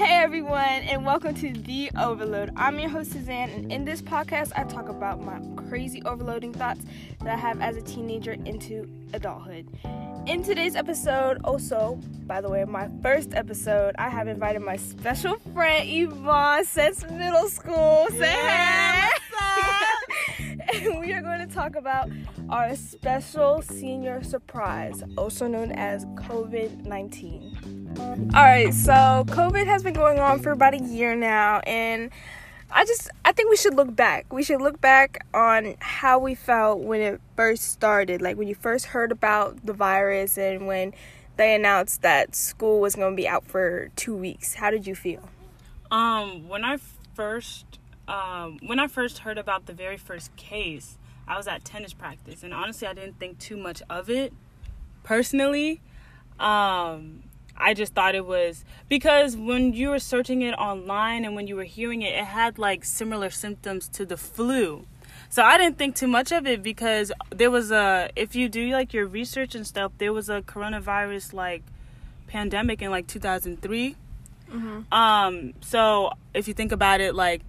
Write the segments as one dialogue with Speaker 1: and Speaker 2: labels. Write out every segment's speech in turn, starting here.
Speaker 1: Hey everyone, and welcome to The Overload. I'm your host Suzanne, and in this podcast, I talk about my crazy overloading thoughts that I have as a teenager into adulthood. In today's episode, also, by the way, my first episode, I have invited my special friend Yvonne since middle school. Say
Speaker 2: Yeah,
Speaker 1: hey! and we are going to talk about our special senior surprise, also known as COVID 19. All right, so COVID has been going on for about a year now, and I just I think we should look back. We should look back on how we felt when it first started, like when you first heard about the virus and when they announced that school was going to be out for 2 weeks. How did you feel?
Speaker 2: Um, when I first, um, when I first heard about the very first case, I was at tennis practice, and honestly, I didn't think too much of it. Personally, um, I just thought it was because when you were searching it online and when you were hearing it, it had like similar symptoms to the flu. So I didn't think too much of it because there was a if you do like your research and stuff, there was a coronavirus like pandemic in like 2003. Um, so if you think about it, like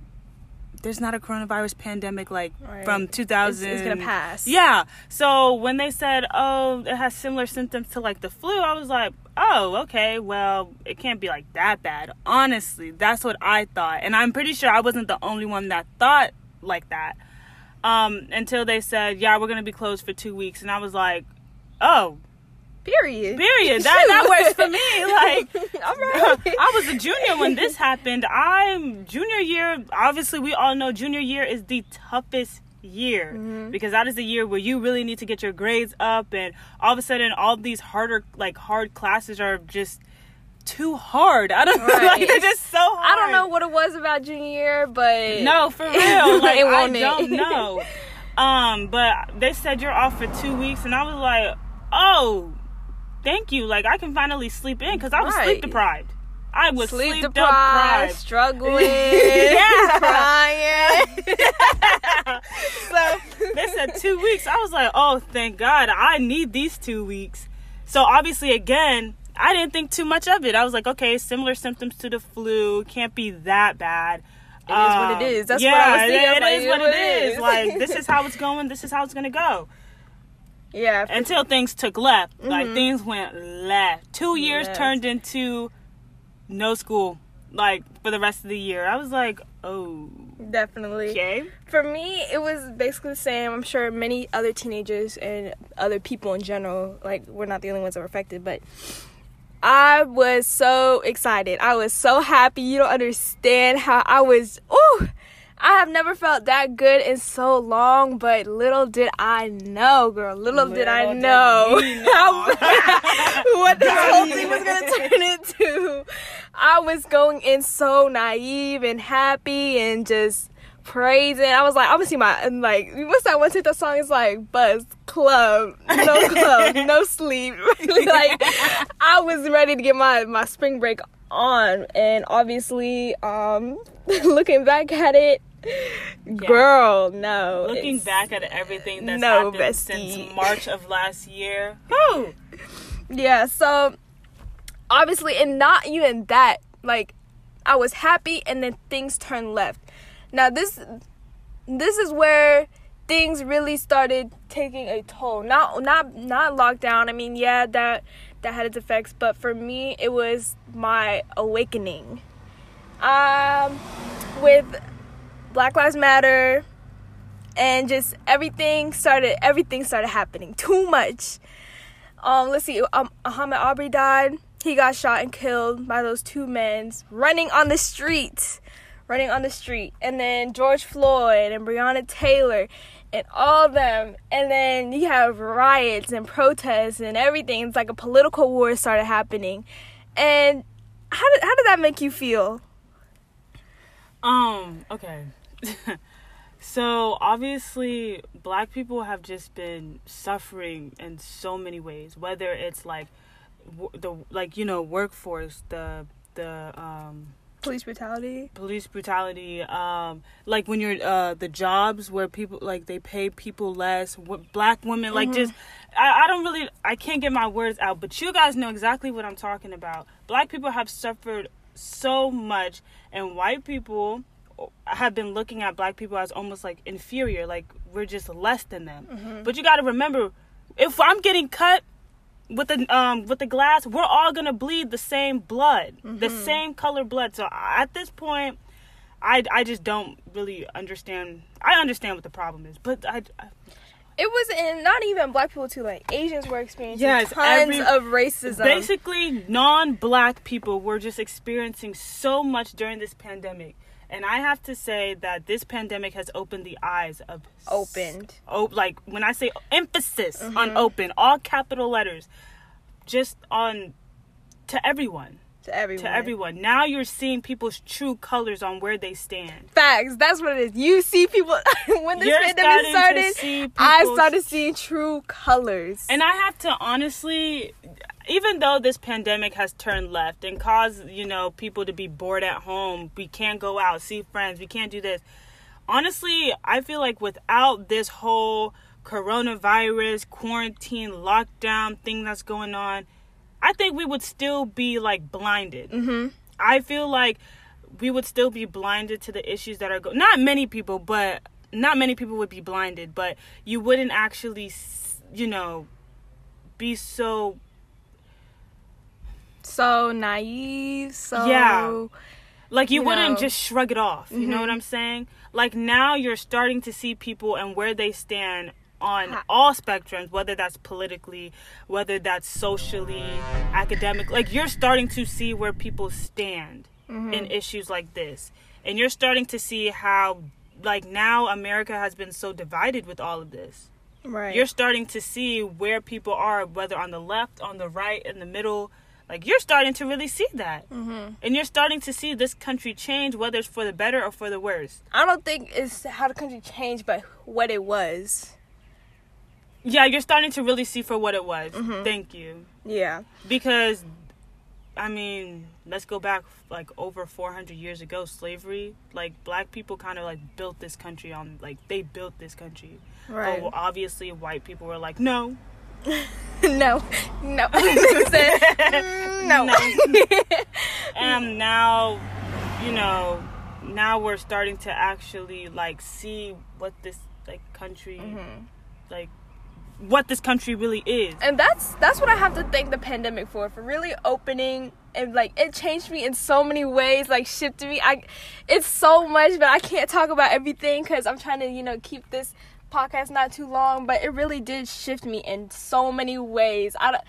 Speaker 2: there's not a coronavirus pandemic like
Speaker 1: Right.
Speaker 2: from 2000.
Speaker 1: It's, it's to pass.
Speaker 2: Yeah. So when they said, "Oh, it has similar symptoms to like the flu," I was like, "Oh, okay. Well, it can't be like that bad." Honestly, that's what I thought, and I'm pretty sure I wasn't the only one that thought like that. Um, until they said, "Yeah, we're gonna be closed for two weeks," and I was like, "Oh,
Speaker 1: Period.
Speaker 2: period. That that works for me." Like.
Speaker 1: All right.
Speaker 2: I was a junior when this happened. I'm junior year. Obviously, we all know junior year is the toughest year because that is the year where you really need to get your grades up, and all of a sudden, all these harder, like hard classes are just too hard. I don't know.
Speaker 1: Right.
Speaker 2: Like, they're just so hard.
Speaker 1: I don't know what it was about junior year, but
Speaker 2: No, for real. Like
Speaker 1: It
Speaker 2: I don't know. Um, but they said you're off for two weeks, and I was like, oh, thank you. Like I can finally sleep in because I was
Speaker 1: Right.
Speaker 2: sleep deprived. I was
Speaker 1: sleep,
Speaker 2: sleep,
Speaker 1: deprived,
Speaker 2: deprived.
Speaker 1: struggling,
Speaker 2: Yeah.
Speaker 1: crying.
Speaker 2: so they said two weeks. I was like, oh, thank God, I need these two weeks. So obviously, again, I didn't think too much of it. I was like, okay, similar symptoms to the flu, can't be that bad.
Speaker 1: It is what it
Speaker 2: Um,
Speaker 1: is. That's
Speaker 2: yeah,
Speaker 1: what I was thinking.
Speaker 2: it- it
Speaker 1: Like,
Speaker 2: is what
Speaker 1: it
Speaker 2: is.
Speaker 1: is.
Speaker 2: Like this is how it's going. This is how it's gonna go.
Speaker 1: yeah,
Speaker 2: Until things took left, like things went left. Two years turned into no school, like for the rest of the year. I was like, oh,
Speaker 1: definitely.
Speaker 2: okay.
Speaker 1: For me, it was basically the same. I'm sure many other teenagers and other people in general, like we're not the only ones that were affected, but I was so excited. I was so happy. You don't understand how I was. Ooh, I have never felt that good in so long. But little did I know, girl. Little, did I
Speaker 2: Little did
Speaker 1: know,
Speaker 2: know.
Speaker 1: what this whole thing was gonna turn into. I was going in so naive and happy and just praising. I was like, I'm gonna see my and like what's that one TikTok song? It's like Buzz Club, no club, no sleep. like I was ready to get my my spring break on, and obviously, um, looking back at it, girl, no.
Speaker 2: Looking back at everything that's
Speaker 1: No,
Speaker 2: happened
Speaker 1: bestie.
Speaker 2: since March of last year, whew,
Speaker 1: Yeah, so obviously, and not even that, like, I was happy and then things turned left. Now, this this is where things really started taking a toll. Not not not lockdown. I mean, yeah, that that had its effects, but for me, it was my awakening. Um, with Black Lives Matter and just everything started everything started happening. Too much. Um let's see um Ahmaud Arbery died. He got shot and killed by those two men running on the street running on the street. And then George Floyd and Breonna Taylor and all of them. And then you have riots and protests and everything. It's like a political war started happening. And how did how did that make you feel?
Speaker 2: Um, okay. so obviously black people have just been suffering in so many ways, whether it's like the like you know workforce, the the um
Speaker 1: police brutality?
Speaker 2: police brutality um like when you're uh the jobs where people like they pay people less w- black women like just I, I don't really i can't get my words out but you guys know exactly what i'm talking about. Black people have suffered so much, and white people have been looking at black people as almost like inferior, like we're just less than them.
Speaker 1: Mm-hmm.
Speaker 2: But you got to remember, if I'm getting cut with the um with the glass, we're all gonna bleed the same blood, the
Speaker 1: Mm-hmm.
Speaker 2: same color blood. So at this point, I I just don't really understand. I understand what the problem is, but I, I
Speaker 1: It was in not even black people too. Like Asians were experiencing
Speaker 2: Yes,
Speaker 1: tons
Speaker 2: every-
Speaker 1: of racism.
Speaker 2: basically non-black people were just experiencing so much during this pandemic. And I have to say that this pandemic has opened the eyes of
Speaker 1: Opened.
Speaker 2: Oh, like when I say emphasis
Speaker 1: Mm-hmm.
Speaker 2: on open, all capital letters, just on to everyone,
Speaker 1: to everyone.
Speaker 2: to everyone. Now you're seeing people's true colors on where they stand.
Speaker 1: Facts. That's what it is. You see people when this
Speaker 2: You're
Speaker 1: pandemic started. I started seeing true colors.
Speaker 2: And I have to honestly, even though this pandemic has turned left and caused, you know, people to be bored at home, we can't go out, see friends, we can't do this. Honestly, I feel like without this whole coronavirus, quarantine, lockdown thing that's going on, I think we would still be like blinded.
Speaker 1: mm-hmm.
Speaker 2: I feel like we would still be blinded to the issues that are going. Not many people, but not many people would be blinded, but you wouldn't actually, you know, be so.
Speaker 1: So naive. So
Speaker 2: Yeah. Like you,
Speaker 1: You
Speaker 2: wouldn't
Speaker 1: know.
Speaker 2: just shrug it off. You know
Speaker 1: Mhm.
Speaker 2: what I'm saying? Like now you're starting to see people and where they stand on all spectrums, whether that's politically, whether that's socially, academic. Like you're starting to see where people stand
Speaker 1: Mm-hmm.
Speaker 2: in issues like this. And you're starting to see how like now America has been so divided with all of this.
Speaker 1: Right.
Speaker 2: You're starting to see where people are whether on the left, on the right, in the middle. Like you're starting to really see that.
Speaker 1: mm-hmm.
Speaker 2: And you're starting to see this country change whether it's for the better or for the worse.
Speaker 1: I don't think it's how the country changed, but what it was.
Speaker 2: Yeah, you're starting to really see for what it was.
Speaker 1: Mhm.
Speaker 2: Thank you.
Speaker 1: Yeah.
Speaker 2: Because I mean, let's go back like over 400 years ago, slavery, like black people kind of like built this country on like they built this country.
Speaker 1: Right.
Speaker 2: Oh, well, obviously white people were like, "No."
Speaker 1: no. No. Said, "Mm, no.
Speaker 2: and now, you know, now we're starting to actually like see what this like country
Speaker 1: Mhm.
Speaker 2: like what this country really is.
Speaker 1: and that's that's what I have to thank the pandemic for for really opening and like it changed me in so many ways like shifted me I it's so much but I can't talk about everything cuz I'm trying to you know keep this podcast not too long but it really did shift me in so many ways I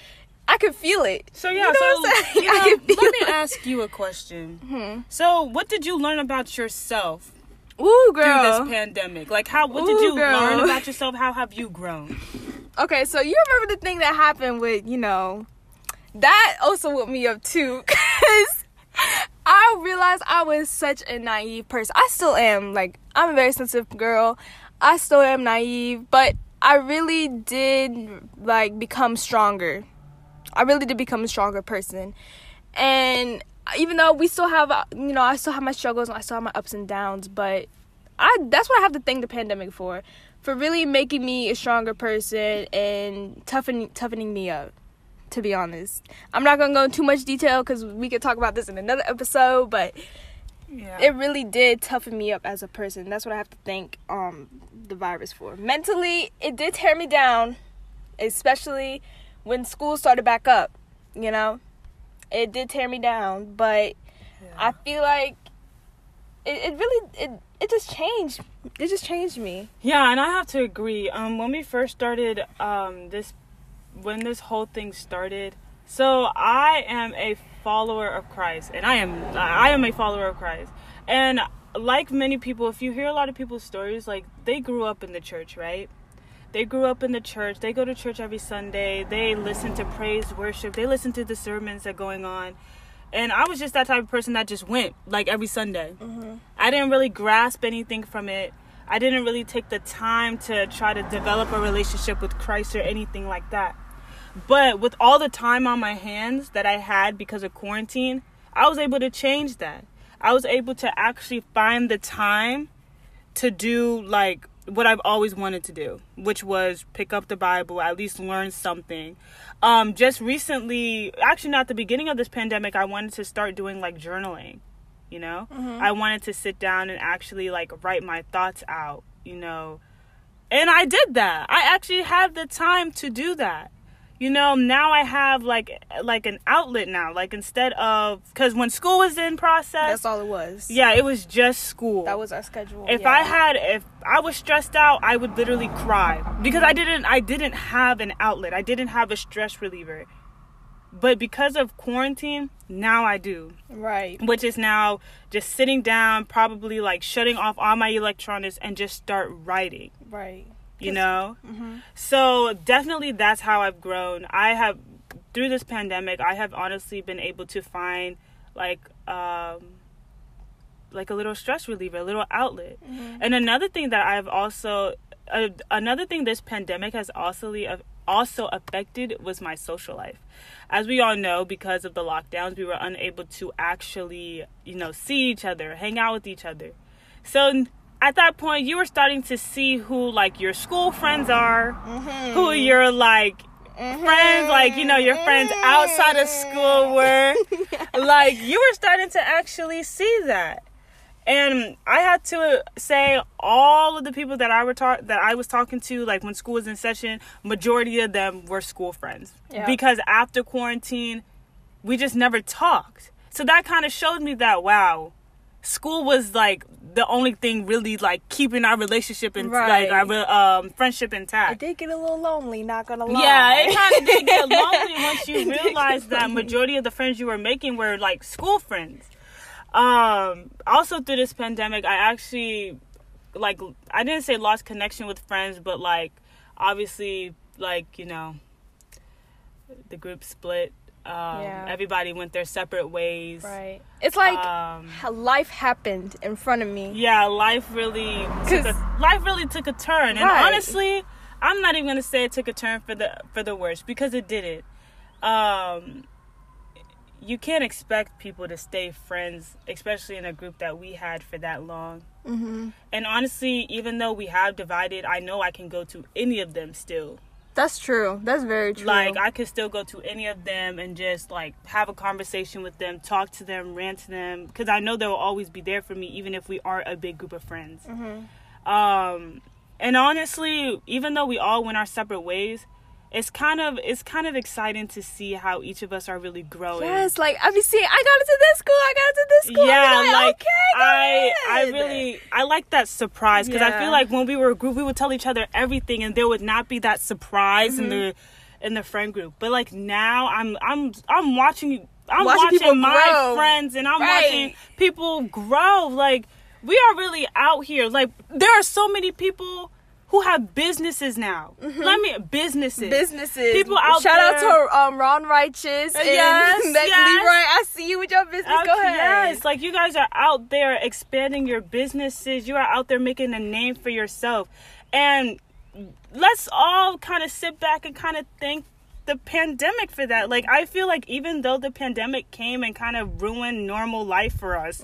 Speaker 1: I could feel it
Speaker 2: So yeah,
Speaker 1: You know
Speaker 2: so
Speaker 1: what I'm saying?
Speaker 2: you
Speaker 1: I
Speaker 2: know,
Speaker 1: can feel
Speaker 2: let me
Speaker 1: it.
Speaker 2: ask you a question.
Speaker 1: Hmm.
Speaker 2: So, what did you learn about yourself
Speaker 1: Ooh
Speaker 2: through
Speaker 1: girl
Speaker 2: this pandemic? Like, how? What did
Speaker 1: Ooh,
Speaker 2: you
Speaker 1: girl.
Speaker 2: learn about yourself? How have you grown?
Speaker 1: Okay, so you remember the thing that happened with, you know, that also woke me up too, because I realized I was such a naive person. I still am. Like, I'm a very sensitive girl. I still am naive, but I really did, like, become stronger. I really did become a stronger person. And even though we still have, uh, you know, I still have my struggles and I still have my ups and downs, but I that's what I have to thank the pandemic for, for really making me a stronger person and toughening toughening me up. To be honest, I'm not gonna go into too much detail because we could talk about this in another episode, but
Speaker 2: Yeah.
Speaker 1: it really did toughen me up as a person. That's what I have to thank um the virus for. Mentally, it did tear me down, especially when school started back up. You know, it did tear me down, but I feel like it, it really it it just changed. It just changed me.
Speaker 2: Yeah, and I have to agree. Um, when we first started, um, this, when this whole thing started, so I am a follower of Christ, and I am I am a follower of Christ, and like many people, if you hear a lot of people's stories, like they grew up in the church, right? They grew up in the church. They go to church every Sunday. They listen to praise, worship. They listen to the sermons that are going on. And I was just that type of person that just went like every Sunday. Mm-hmm. I didn't really grasp anything from it. I didn't really take the time to try to develop a relationship with Christ or anything like that. But with all the time on my hands that I had because of quarantine, I was able to change that. I was able to actually find the time to do like what I've always wanted to do, which was pick up the Bible, at least learn something. Um, just recently, actually, not the beginning of this pandemic, I wanted to start doing like journaling. You know,
Speaker 1: Mm-hmm.
Speaker 2: I wanted to sit down and actually like write my thoughts out. You know, and I did that. I actually had the time to do that. You know, now I have like like an outlet now. Like instead of because when school was in process,
Speaker 1: That's all it was.
Speaker 2: yeah, it was just school.
Speaker 1: That was our schedule.
Speaker 2: If
Speaker 1: yeah.
Speaker 2: I had if I was stressed out, I would literally cry because I didn't I didn't have an outlet. I didn't have a stress reliever. But because of quarantine, now I do.
Speaker 1: Right.
Speaker 2: Which is now just sitting down, probably like shutting off all my electronics and just start writing,
Speaker 1: Right.
Speaker 2: You know?
Speaker 1: Mm-hmm.
Speaker 2: So, definitely that's how I've grown. I have through this pandemic, I have honestly been able to find like um like a little stress reliever, a little outlet.
Speaker 1: Mm-hmm.
Speaker 2: And another thing that I've also uh, another thing this pandemic has also also affected was my social life. As we all know, because of the lockdowns, we were unable to actually, you know, see each other, hang out with each other. So at that point, you were starting to see who like your school friends are,
Speaker 1: Mm-hmm.
Speaker 2: who your like friends, like you know, your friends outside of school were. like you were starting to actually see that and I had to say all of the people that I were ta- that I was talking to, like when school was in session, majority of them were school friends.
Speaker 1: Yeah.
Speaker 2: Because after quarantine, we just never talked. So that kind of showed me that wow, school was like the only thing really like keeping our relationship and
Speaker 1: Right.
Speaker 2: like our um, friendship intact.
Speaker 1: It did get a little lonely, not gonna lie.
Speaker 2: Yeah, it kind of did get lonely once you realized that majority of the friends you were making were like school friends. Um, also through this pandemic, I actually like I didn't say lost connection with friends, but like obviously like you know the group split. Um,
Speaker 1: Yeah.
Speaker 2: everybody went their separate ways.
Speaker 1: Right. It's like
Speaker 2: Um,
Speaker 1: life happened in front of me.
Speaker 2: yeah, life really took a, life really took a turn, and honestly, I'm not even gonna say it took a turn for the for the worse because it didn't. Um, you can't expect people to stay friends, especially in a group that we had for that long.
Speaker 1: Mm-hmm.
Speaker 2: And honestly, even though we have divided, I know I can go to any of them still.
Speaker 1: That's true. That's very true.
Speaker 2: Like I could still go to any of them and just like have a conversation with them, talk to them, rant to them, because I know they'll always be there for me, even if we aren't a big group of friends.
Speaker 1: Mhm.
Speaker 2: Um, and honestly, even though we all went our separate ways, it's kind of it's kind of exciting to see how each of us are really growing.
Speaker 1: Yes, like I mean, see, I got into this school. I got into this school.
Speaker 2: yeah,
Speaker 1: I be
Speaker 2: like
Speaker 1: okay,
Speaker 2: I I really I like that surprise because I feel like when we were a group, we would tell each other everything, and there would not be that surprise in the mm-hmm. in the friend group. But like now, I'm I'm I'm watching I'm
Speaker 1: Watching
Speaker 2: watching, my
Speaker 1: grow.
Speaker 2: friends, and I'm
Speaker 1: Right.
Speaker 2: watching people grow. Like we are really out here. Like there are so many people who have businesses now. Let me businesses.
Speaker 1: businesses.
Speaker 2: People out
Speaker 1: Shout out to um, Ron Righteous and
Speaker 2: Yes, yes.
Speaker 1: Leroy. I see you with your business. Go ahead.
Speaker 2: Yes, like you guys are out there expanding your businesses. You are out there making a name for yourself. And let's all kind of sit back and kind of thank the pandemic for that. Like I feel like even though the pandemic came and kind of ruined normal life for us,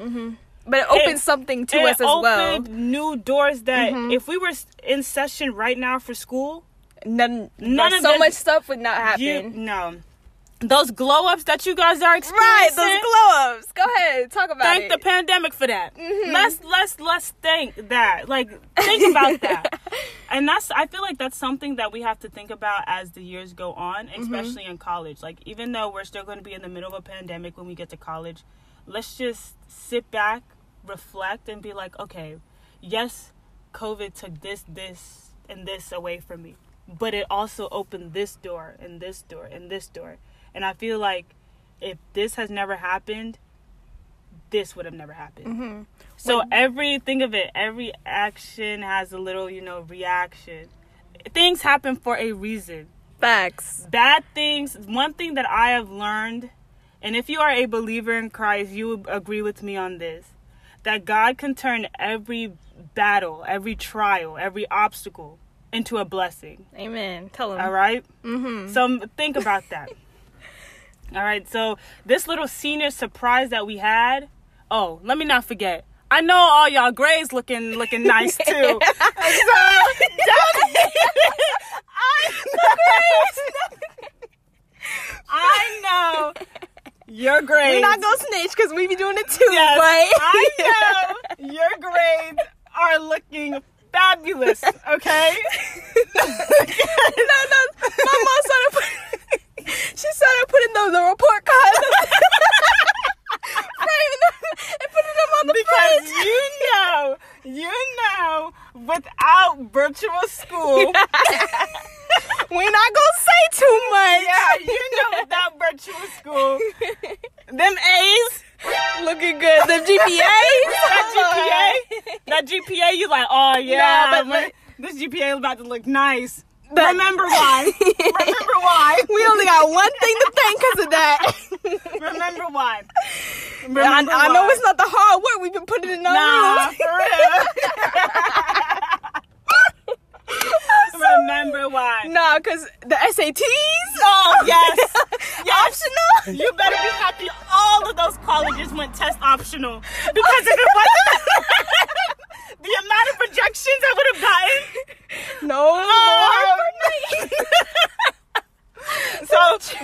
Speaker 1: but it opened
Speaker 2: it-
Speaker 1: something to us as well.
Speaker 2: opened new doors that if we were in session right now for school,
Speaker 1: None,
Speaker 2: None of
Speaker 1: so
Speaker 2: this-
Speaker 1: much stuff would not happen.
Speaker 2: you no. Those glow ups that you guys are experiencing.
Speaker 1: right, those glow ups. Go ahead, talk about
Speaker 2: thank
Speaker 1: it.
Speaker 2: Thank the pandemic for that.
Speaker 1: Mhm.
Speaker 2: Let's let's let's thank that. Like think about that. And that's I feel like that's something that we have to think about as the years go on, especially in college. Like even though we're still going to be in the middle of a pandemic when we get to college, let's just sit back, reflect and be like, okay, yes, COVID took this this and this away from me, but it also opened this door and this door and this door. And I feel like if this has never happened, this would have never happened.
Speaker 1: Mhm.
Speaker 2: So every think of it, every action has a little, you know, reaction. Things happen for a reason.
Speaker 1: Facts.
Speaker 2: Bad things. One thing that I have learned, and if you are a believer in Christ, you would agree with me on this, that God can turn every battle, every trial, every obstacle into a blessing.
Speaker 1: Amen. Tell him.
Speaker 2: All right?
Speaker 1: Mm-hmm.
Speaker 2: So um, think about that. All right. So this little senior surprise that we had. Oh, let me not forget. I know all y'all grays looking looking nice too. so don't, I I know your grades.
Speaker 1: We're not gonna snitch because we be doing it too.
Speaker 2: Yes,
Speaker 1: but
Speaker 2: I know your grades are looking fabulous. Okay.
Speaker 1: no, no. My mom started. Putting, she started putting the, the report framing them, and putting them on the
Speaker 2: because
Speaker 1: fridge.
Speaker 2: you know, you know, without virtual school,
Speaker 1: We're not gonna say too much.
Speaker 2: yeah, you know, without virtual school, them A's,
Speaker 1: Looking good. The GPA.
Speaker 2: that GPA, that GPA, you like, oh yeah,
Speaker 1: but-
Speaker 2: my- this GPA is about to look nice.
Speaker 1: But-
Speaker 2: Remember why? Remember why?
Speaker 1: We only got one thing to thank because of that.
Speaker 2: Remember why?
Speaker 1: I,
Speaker 2: Remember
Speaker 1: I know it's not the hard work we've been putting in
Speaker 2: Nah, for real. Remember why?
Speaker 1: Nah, because the SATs.
Speaker 2: Oh yes, yes.
Speaker 1: Optional.
Speaker 2: You better be happy. All of those colleges went test optional because if it wasn't, the amount of rejections I would have gotten.
Speaker 1: No
Speaker 2: Oh,
Speaker 1: more.
Speaker 2: So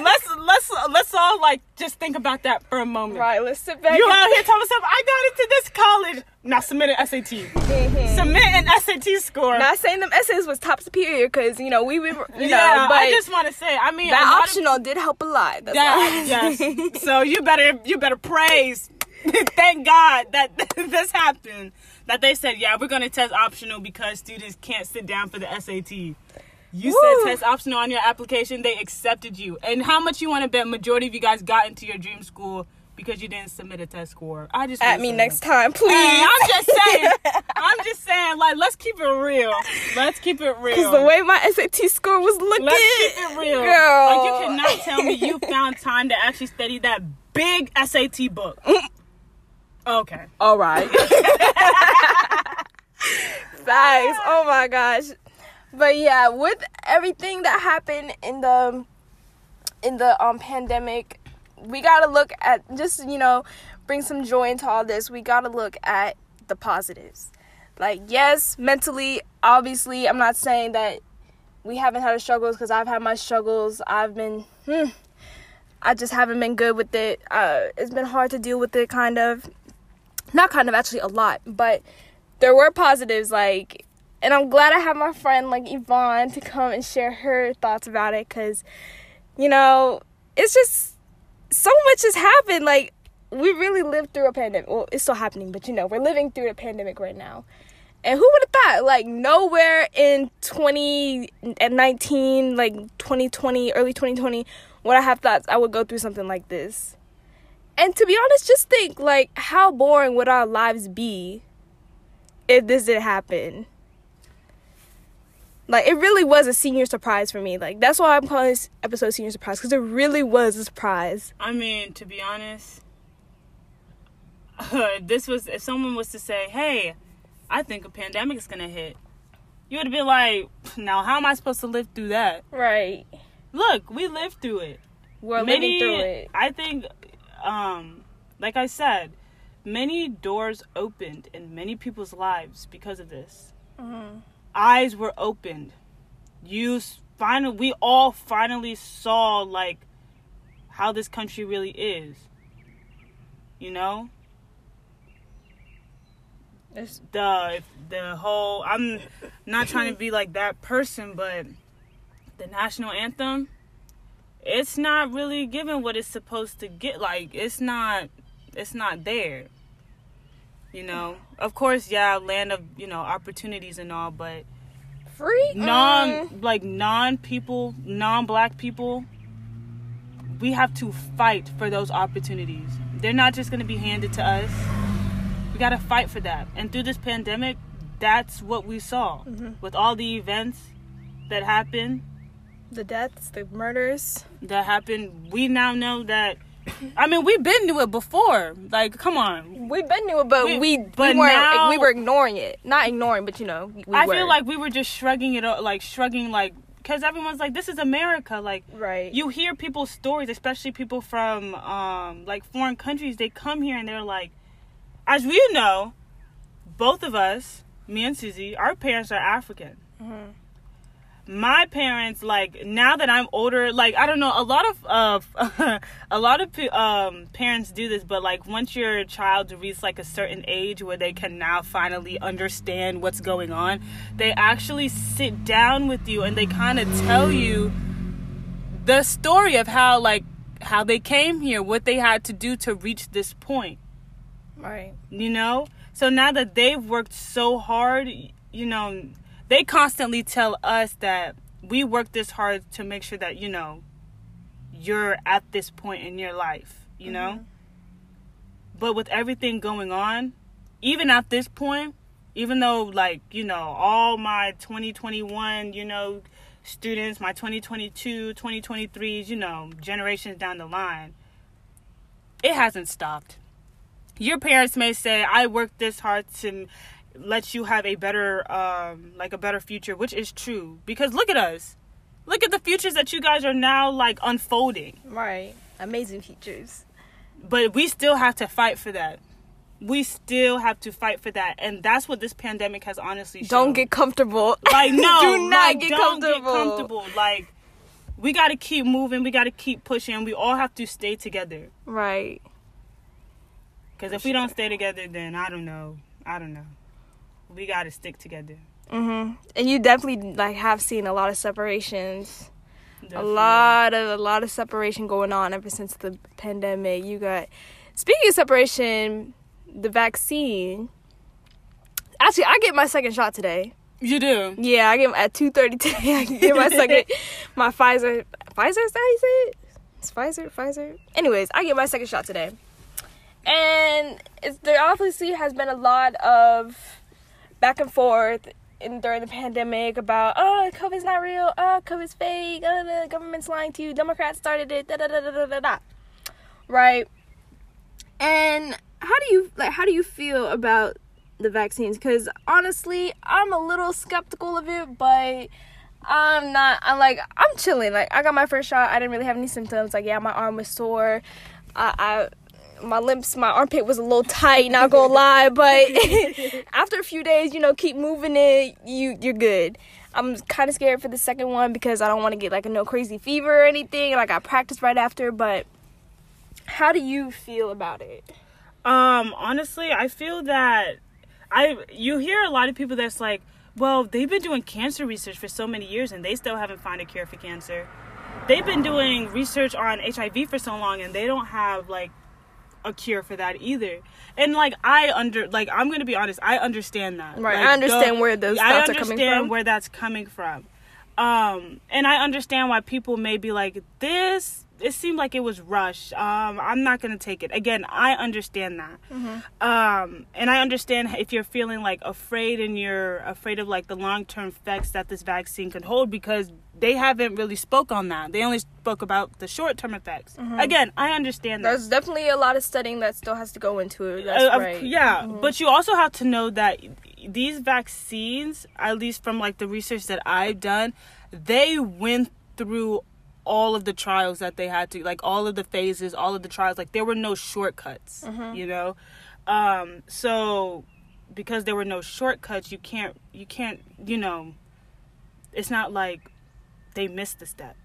Speaker 2: let's let's let's all like just think about that for a moment.
Speaker 1: Right, let's sit back.
Speaker 2: You out here telling yourself, I got into this college. Now submit an SAT.
Speaker 1: Mhm.
Speaker 2: Submit an SAT score.
Speaker 1: Not saying them essays was top superior because you know we, we were you
Speaker 2: yeah,
Speaker 1: know, but
Speaker 2: I just want to say, I mean,
Speaker 1: that
Speaker 2: lot of-
Speaker 1: optional did help a lot. That's
Speaker 2: yes. So you better you better praise. Thank God that this happened. That they said, yeah, we're gonna test optional because students can't sit down for the SAT. You
Speaker 1: Woo.
Speaker 2: said test optional on your application, they accepted you. And how much you want to bet majority of you guys got into your dream school because you didn't submit a test score? I just
Speaker 1: At me next
Speaker 2: that.
Speaker 1: time, please.
Speaker 2: Hey, I'm just saying. I'm just saying. Like, let's keep it real. Let's keep it real.
Speaker 1: Because the way my SAT score was looking,
Speaker 2: Let's keep it real.
Speaker 1: girl.
Speaker 2: Like you cannot tell me you found time to actually study that big SAT book. Mm. Okay.
Speaker 1: All right. Facts. Oh my gosh. But yeah, with everything that happened in the in the um pandemic, we gotta look at just you know bring some joy into all this. We gotta look at the positives. Like yes, mentally, obviously, I'm not saying that we haven't had our struggles because I've had my struggles. I've been, hmm, I just haven't been good with it. Uh, it's been hard to deal with it, kind of not kind of actually a lot but there were positives like and i'm glad i have my friend like yvonne to come and share her thoughts about it because you know it's just so much has happened. Like we really lived through a pandemic. Well it's still happening but you know we're living through a pandemic right now. And who would have thought like nowhere in 2019 like 2020 early 2020 would i have thought i would go through something like this? And to be honest, just think like how boring would our lives be if this didn't happen? Like it really was a senior surprise for me. Like that's why I'm calling this episode senior surprise because it really was a surprise.
Speaker 2: I mean, to be honest, this was if someone was to say, "Hey, I think a pandemic is gonna hit," you would be like, "Now, how am I supposed to live through that?"
Speaker 1: Right.
Speaker 2: Look, we lived through it.
Speaker 1: We're
Speaker 2: many,
Speaker 1: living through it.
Speaker 2: I think, um, like I said, many doors opened in many people's lives because of this.
Speaker 1: Mhm.
Speaker 2: Eyes were opened. You finally, we all finally saw like how this country really is. You know,
Speaker 1: It's-
Speaker 2: the the whole. I'm not trying to be like that person, but the national anthem it's not really giving what it's supposed to get like it's not it's not there you know. Of course yeah land of you know opportunities and all but
Speaker 1: free.
Speaker 2: non
Speaker 1: Mm.
Speaker 2: like non people non black people we have to fight for those opportunities. They're not just going to be handed to us. We got to fight for that. And through this pandemic that's what we saw. With all the events that happened.
Speaker 1: The deaths, the murders.
Speaker 2: that happened we now know that i mean we've been to it before like come on
Speaker 1: We've been to it, but
Speaker 2: We-
Speaker 1: we,
Speaker 2: but
Speaker 1: we
Speaker 2: now-
Speaker 1: we were ignoring it. Not ignoring, but you know, we
Speaker 2: i
Speaker 1: were.
Speaker 2: feel like we were just shrugging it like shrugging like because everyone's like this is america like
Speaker 1: right.
Speaker 2: you hear people's stories, especially people from um like foreign countries. They come here and they're like, as we know, both of us, me and Susie, our parents are African. My parents, like now that I'm older, like I don't know, a lot of uh, a lot of um, parents do this, but like once your child reaches like a certain age where they can now finally understand what's going on, they actually sit down with you and they kind of tell you the story of how like how they came here, what they had to do to reach this point
Speaker 1: Right.
Speaker 2: you know so now that they've worked so hard you know they constantly tell us that we work this hard to make sure that you know you're at this point in your life you know? Mm-hmm. But with everything going on even at this point even though like you know all my 2021 you know students my 2022 2023s you know generations down the line it hasn't stopped. Your parents may say i worked this hard to let you have a better um like a better future which is true because look at us look at the futures that you guys are now like unfolding
Speaker 1: Right. Amazing features.
Speaker 2: but we still have to fight for that we still have to fight for that and that's what this pandemic has honestly shown.
Speaker 1: Don't get comfortable.
Speaker 2: like no
Speaker 1: Do not
Speaker 2: like,
Speaker 1: get
Speaker 2: don't
Speaker 1: comfortable.
Speaker 2: get comfortable like we got to keep moving we got to keep pushing we all have to stay together
Speaker 1: Right.
Speaker 2: because if we don't stay together then i don't know i don't know we got to stick together
Speaker 1: Mhm. And you definitely like have seen a lot of separations. A lot of a lot of separation going on ever since the pandemic. You got speaking of separation, the vaccine. Actually, I get my second shot today.
Speaker 2: you do
Speaker 1: Yeah, I get at two thirty today. I get my second, my Pfizer. Pfizer is that how you say it? It's Pfizer. Pfizer. Anyways, I get my second shot today, and it's, there obviously has been a lot of back and forth in during the pandemic about oh COVID's not real, oh COVID's fake, oh the government's lying to you, Democrats started it, da da da da da da da. Right. And how do you like? How do you feel about the vaccines? Because honestly, I'm a little skeptical of it, but I'm not. I'm like I'm chilling. Like I got my first shot. I didn't really have any symptoms. Like yeah, my arm was sore. I. I my lips, my armpit was a little tight, not gonna lie, but after a few days, you know, keep moving it, you you're good. I'm kind of scared for the second one because I don't want to get like a no crazy fever or anything. Like I practiced right after, but how do you feel about it?
Speaker 2: Um, honestly, I feel that I you hear a lot of people that's like, well, they've been doing cancer research for so many years and they still haven't found a cure for cancer. They've been doing research on HIV for so long and they don't have like a cure for that either. And like I under like I'm gonna be honest, I understand that.
Speaker 1: Right,
Speaker 2: Like,
Speaker 1: I understand where those
Speaker 2: I
Speaker 1: thoughts are coming
Speaker 2: understand
Speaker 1: from.
Speaker 2: where that's coming from. Um, and I understand why people may be like, this it seemed like it was rushed. Um, I'm not gonna take it. Again, I understand that. Um, and I understand if you're feeling like afraid and you're afraid of like the long term effects that this vaccine can hold because they haven't really spoke on that. They only spoke about the short term effects. Again, I understand that.
Speaker 1: There's definitely a lot of studying that still has to go into it. That's
Speaker 2: Uh,
Speaker 1: right.
Speaker 2: Yeah, but you also have to know that these vaccines, at least from like the research that I've done, they went through all of the trials that they had to, like all of the phases, all of the trials. Like there were no shortcuts, you know. Um, so because there were no shortcuts, you can't, you can't, you know, it's not like they missed a step.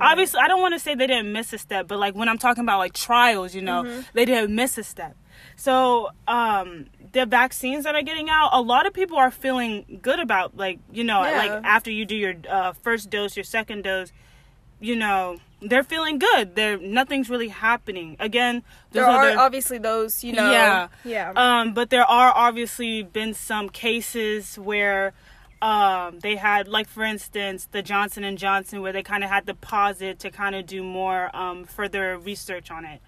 Speaker 2: Obviously, I don't want to say they didn't miss a step, but like when I'm talking about like trials, you know,
Speaker 1: Mm-hmm.
Speaker 2: they didn't miss a step. So, um, the vaccines that are getting out, a lot of people are feeling good about, like, you know,
Speaker 1: Yeah.
Speaker 2: like after you do your uh, first dose, your second dose, you know, they're feeling good. They're nothing's really happening. Again,
Speaker 1: There are
Speaker 2: the-
Speaker 1: obviously those, you know.
Speaker 2: yeah.
Speaker 1: Yeah.
Speaker 2: Um, but there are obviously been some cases where um, they had, like for instance, the Johnson and Johnson, where they kind of had to pause it to kind of do more um, further research on it.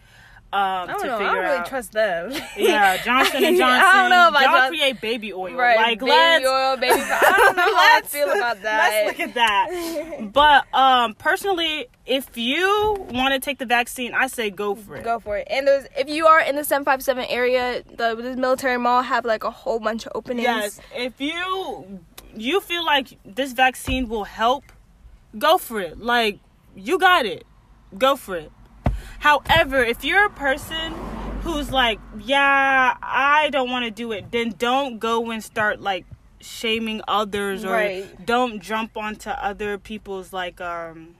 Speaker 2: Um,
Speaker 1: I don't
Speaker 2: to
Speaker 1: know. I don't really
Speaker 2: out.
Speaker 1: trust them.
Speaker 2: Yeah, Johnson and Johnson.
Speaker 1: I don't know about
Speaker 2: y'all
Speaker 1: John-
Speaker 2: create baby oil.
Speaker 1: Right,
Speaker 2: Like
Speaker 1: baby
Speaker 2: let's
Speaker 1: oil, baby. I don't know how I feel about that.
Speaker 2: Let's look at that. but um, personally, if you want to take the vaccine, I say go for it.
Speaker 1: Go for it. And there's if you are in the 757 area, the this military mall have like a whole bunch of openings.
Speaker 2: Yes, if you you feel like this vaccine will help, go for it. Like you got it. Go for it. However, if you're a person who's like, yeah, I don't want to do it, then don't go and start like shaming others or
Speaker 1: Right.
Speaker 2: don't jump onto other people's like um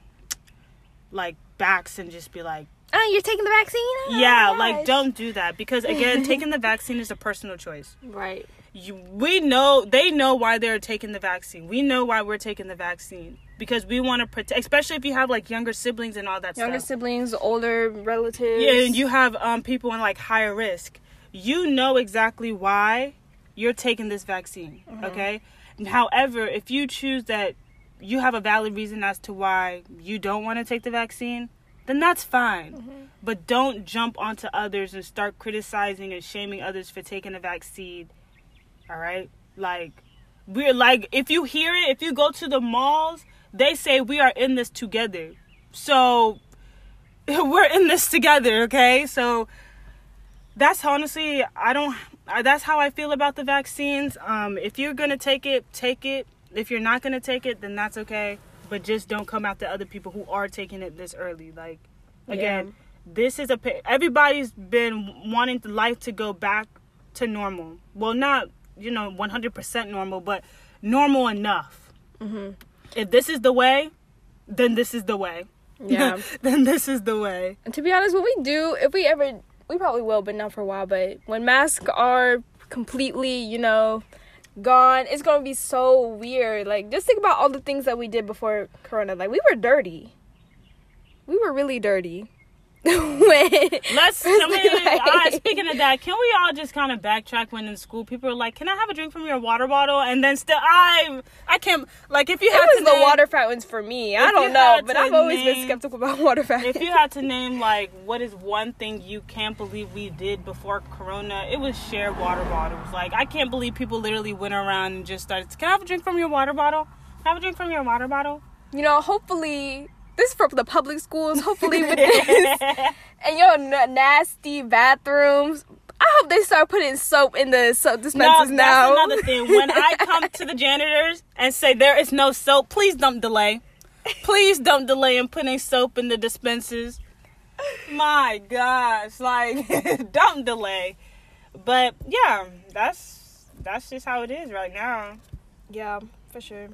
Speaker 2: like backs and just be like
Speaker 1: Oh, you're taking the vaccine? Oh,
Speaker 2: yeah like don't do that because again taking the vaccine is a personal choice
Speaker 1: Right.
Speaker 2: You, we know they know why they're taking the vaccine. We know why we're taking the vaccine. Because we want to protect especially if you have like younger siblings and all that
Speaker 1: Younger
Speaker 2: stuff.
Speaker 1: siblings, older relatives.
Speaker 2: yeah and you have um people in like higher risk. You know exactly why you're taking this vaccine okay? However if you choose that you have a valid reason as to why you don't want to take the vaccine then that's fine. But don't jump onto others and start criticizing and shaming others for taking a vaccine all right? Like we're like if you hear it if you go to the malls they say we are in this together. So we're in this together okay? So that's honestly i don't that's how i feel about the vaccines. Um if you're gonna take it take it. If you're not gonna take it then that's okay. But just don't come after other people who are taking it this early. Like again this is a everybody's been wanting life to go back to normal. Well not you know 100% normal but normal enough
Speaker 1: Mm-hmm.
Speaker 2: if this is the way then this is the way
Speaker 1: Yeah.
Speaker 2: then this is the way
Speaker 1: And to be honest, what we do, if we ever, we probably will, but not for a while. But when masks are completely, you know, gone, it's gonna be so weird. Like, just think about all the things that we did before Corona. Like, we were dirty. We were really dirty. when
Speaker 2: Let's. I mean,
Speaker 1: Like-
Speaker 2: speaking of that, can we all just kind of backtrack when in school people are like, "Can I have a drink from your water bottle?" And then still, I, I can't. Like, if you had to
Speaker 1: the
Speaker 2: name,
Speaker 1: water fountains for me. I don't know, but I've always been skeptical about water fountains.
Speaker 2: if you had to name like what is one thing you can't believe we did before Corona, it was share water bottles. Like, I can't believe people literally went around and just started. Can I have a drink from your water bottle? Have a drink from your water bottle?
Speaker 1: you know, hopefully this is for the public schools. Hopefully with this and your n- nasty bathrooms. I hope they start putting soap in the soap
Speaker 2: No,
Speaker 1: dispensers
Speaker 2: that's
Speaker 1: now.
Speaker 2: another thing. When I come to the janitors and say there is no soap, please don't delay. Please don't delay in putting soap in the dispensers. My gosh, like don't delay. But yeah, that's that's just how it is right now.
Speaker 1: yeah, for sure.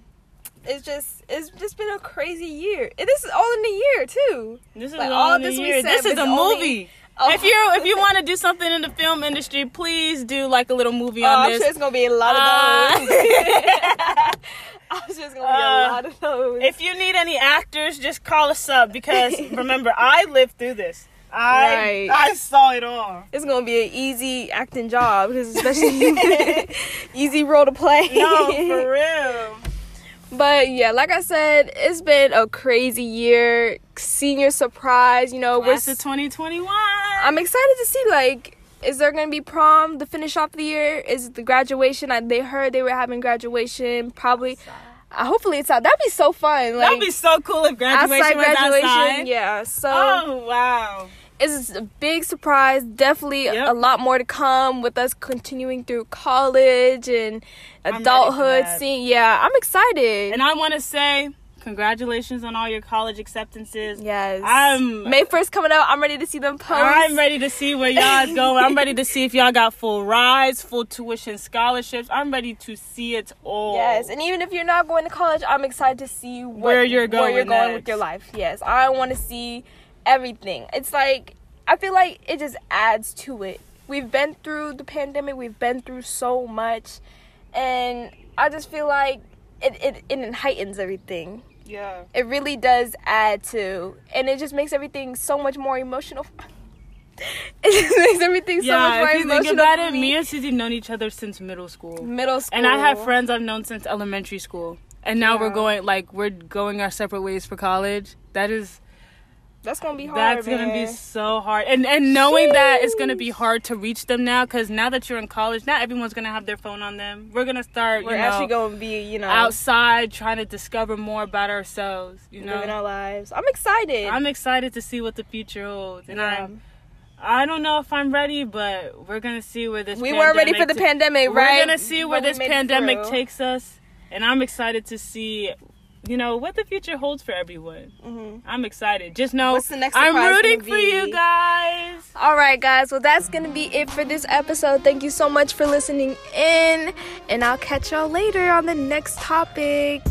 Speaker 1: It's just it's just been a crazy year. And this is all in a year too.
Speaker 2: This is
Speaker 1: Like,
Speaker 2: all
Speaker 1: all
Speaker 2: in the
Speaker 1: this
Speaker 2: year. This is
Speaker 1: was
Speaker 2: a
Speaker 1: only-
Speaker 2: movie.
Speaker 1: Oh.
Speaker 2: If you if you want to do something in the film industry, please do like a little movie
Speaker 1: Oh,
Speaker 2: on
Speaker 1: I'm
Speaker 2: this.
Speaker 1: sure it's gonna be a lot of
Speaker 2: Uh,
Speaker 1: those. I'm sure it's gonna be
Speaker 2: Uh,
Speaker 1: a lot of those.
Speaker 2: If you need any actors, just call us up because remember, I lived through this. I
Speaker 1: Right.
Speaker 2: I saw it all.
Speaker 1: it's gonna be an easy acting job because especially easy role to play.
Speaker 2: No, for real.
Speaker 1: But yeah, like I said, it's been a crazy year. Senior surprise, you know, we're
Speaker 2: Class of 2021.
Speaker 1: I'm excited to see like is there gonna be prom to finish off the year? Is the graduation? I, they heard they were having graduation. Probably. Uh, hopefully it's out. That'd be so fun. Like
Speaker 2: That'd be so cool if graduation
Speaker 1: outside
Speaker 2: was
Speaker 1: graduation.
Speaker 2: outside.
Speaker 1: Yeah. So
Speaker 2: Oh wow.
Speaker 1: It's a big surprise. Definitely
Speaker 2: Yep.
Speaker 1: a lot more to come with us continuing through college and adulthood. Seeing, yeah, I'm excited.
Speaker 2: And I want to say congratulations on all your college acceptances.
Speaker 1: yes.
Speaker 2: I'm-
Speaker 1: May first coming out. I'm ready to see them post.
Speaker 2: I'm ready to see where y'all going. I'm ready to see if y'all got full rides, full tuition scholarships. I'm ready to see it all.
Speaker 1: Yes, and even if you're not going to college, I'm excited to see what,
Speaker 2: Where you're going,
Speaker 1: where you're
Speaker 2: going
Speaker 1: going with your life. Yes, I want to see everything. It's like I feel like it just adds to it. We've been through the pandemic. We've been through so much, and I just feel like it it, it heightens everything.
Speaker 2: Yeah.
Speaker 1: It really does add to, and it just makes everything so much more emotional. it just makes everything so much
Speaker 2: Yeah,
Speaker 1: more
Speaker 2: if you
Speaker 1: emotional.
Speaker 2: think about it, me and Susie known each other since middle school.
Speaker 1: middle school,
Speaker 2: And I have friends I've known since elementary school. And now we're going like we're going our separate ways for college. That is
Speaker 1: That's gonna be hard.
Speaker 2: that's gonna be so hard. And and knowing that it's gonna be hard to reach them now because now that you're in college, not everyone's gonna have their phone on them. We're gonna start
Speaker 1: We're
Speaker 2: you know
Speaker 1: actually going to be, you know,
Speaker 2: outside trying to discover more about ourselves. You know, living
Speaker 1: our lives. I'm excited.
Speaker 2: I'm excited to see what the future holds, and
Speaker 1: Yeah.
Speaker 2: I'm. I don't know if I'm ready, but we're gonna see where this.
Speaker 1: we weren't ready for the
Speaker 2: pandemic
Speaker 1: pandemic, right?
Speaker 2: We're gonna see where
Speaker 1: But
Speaker 2: this pandemic takes us, and I'm excited to see, you know, what the future holds for everyone.
Speaker 1: Mhm.
Speaker 2: I'm excited. Just know
Speaker 1: What's the next
Speaker 2: I'm rooting for you guys.
Speaker 1: All right, guys. Well, that's going to be it for this episode. Thank you so much for listening in, and I'll catch y'all later on the next topic.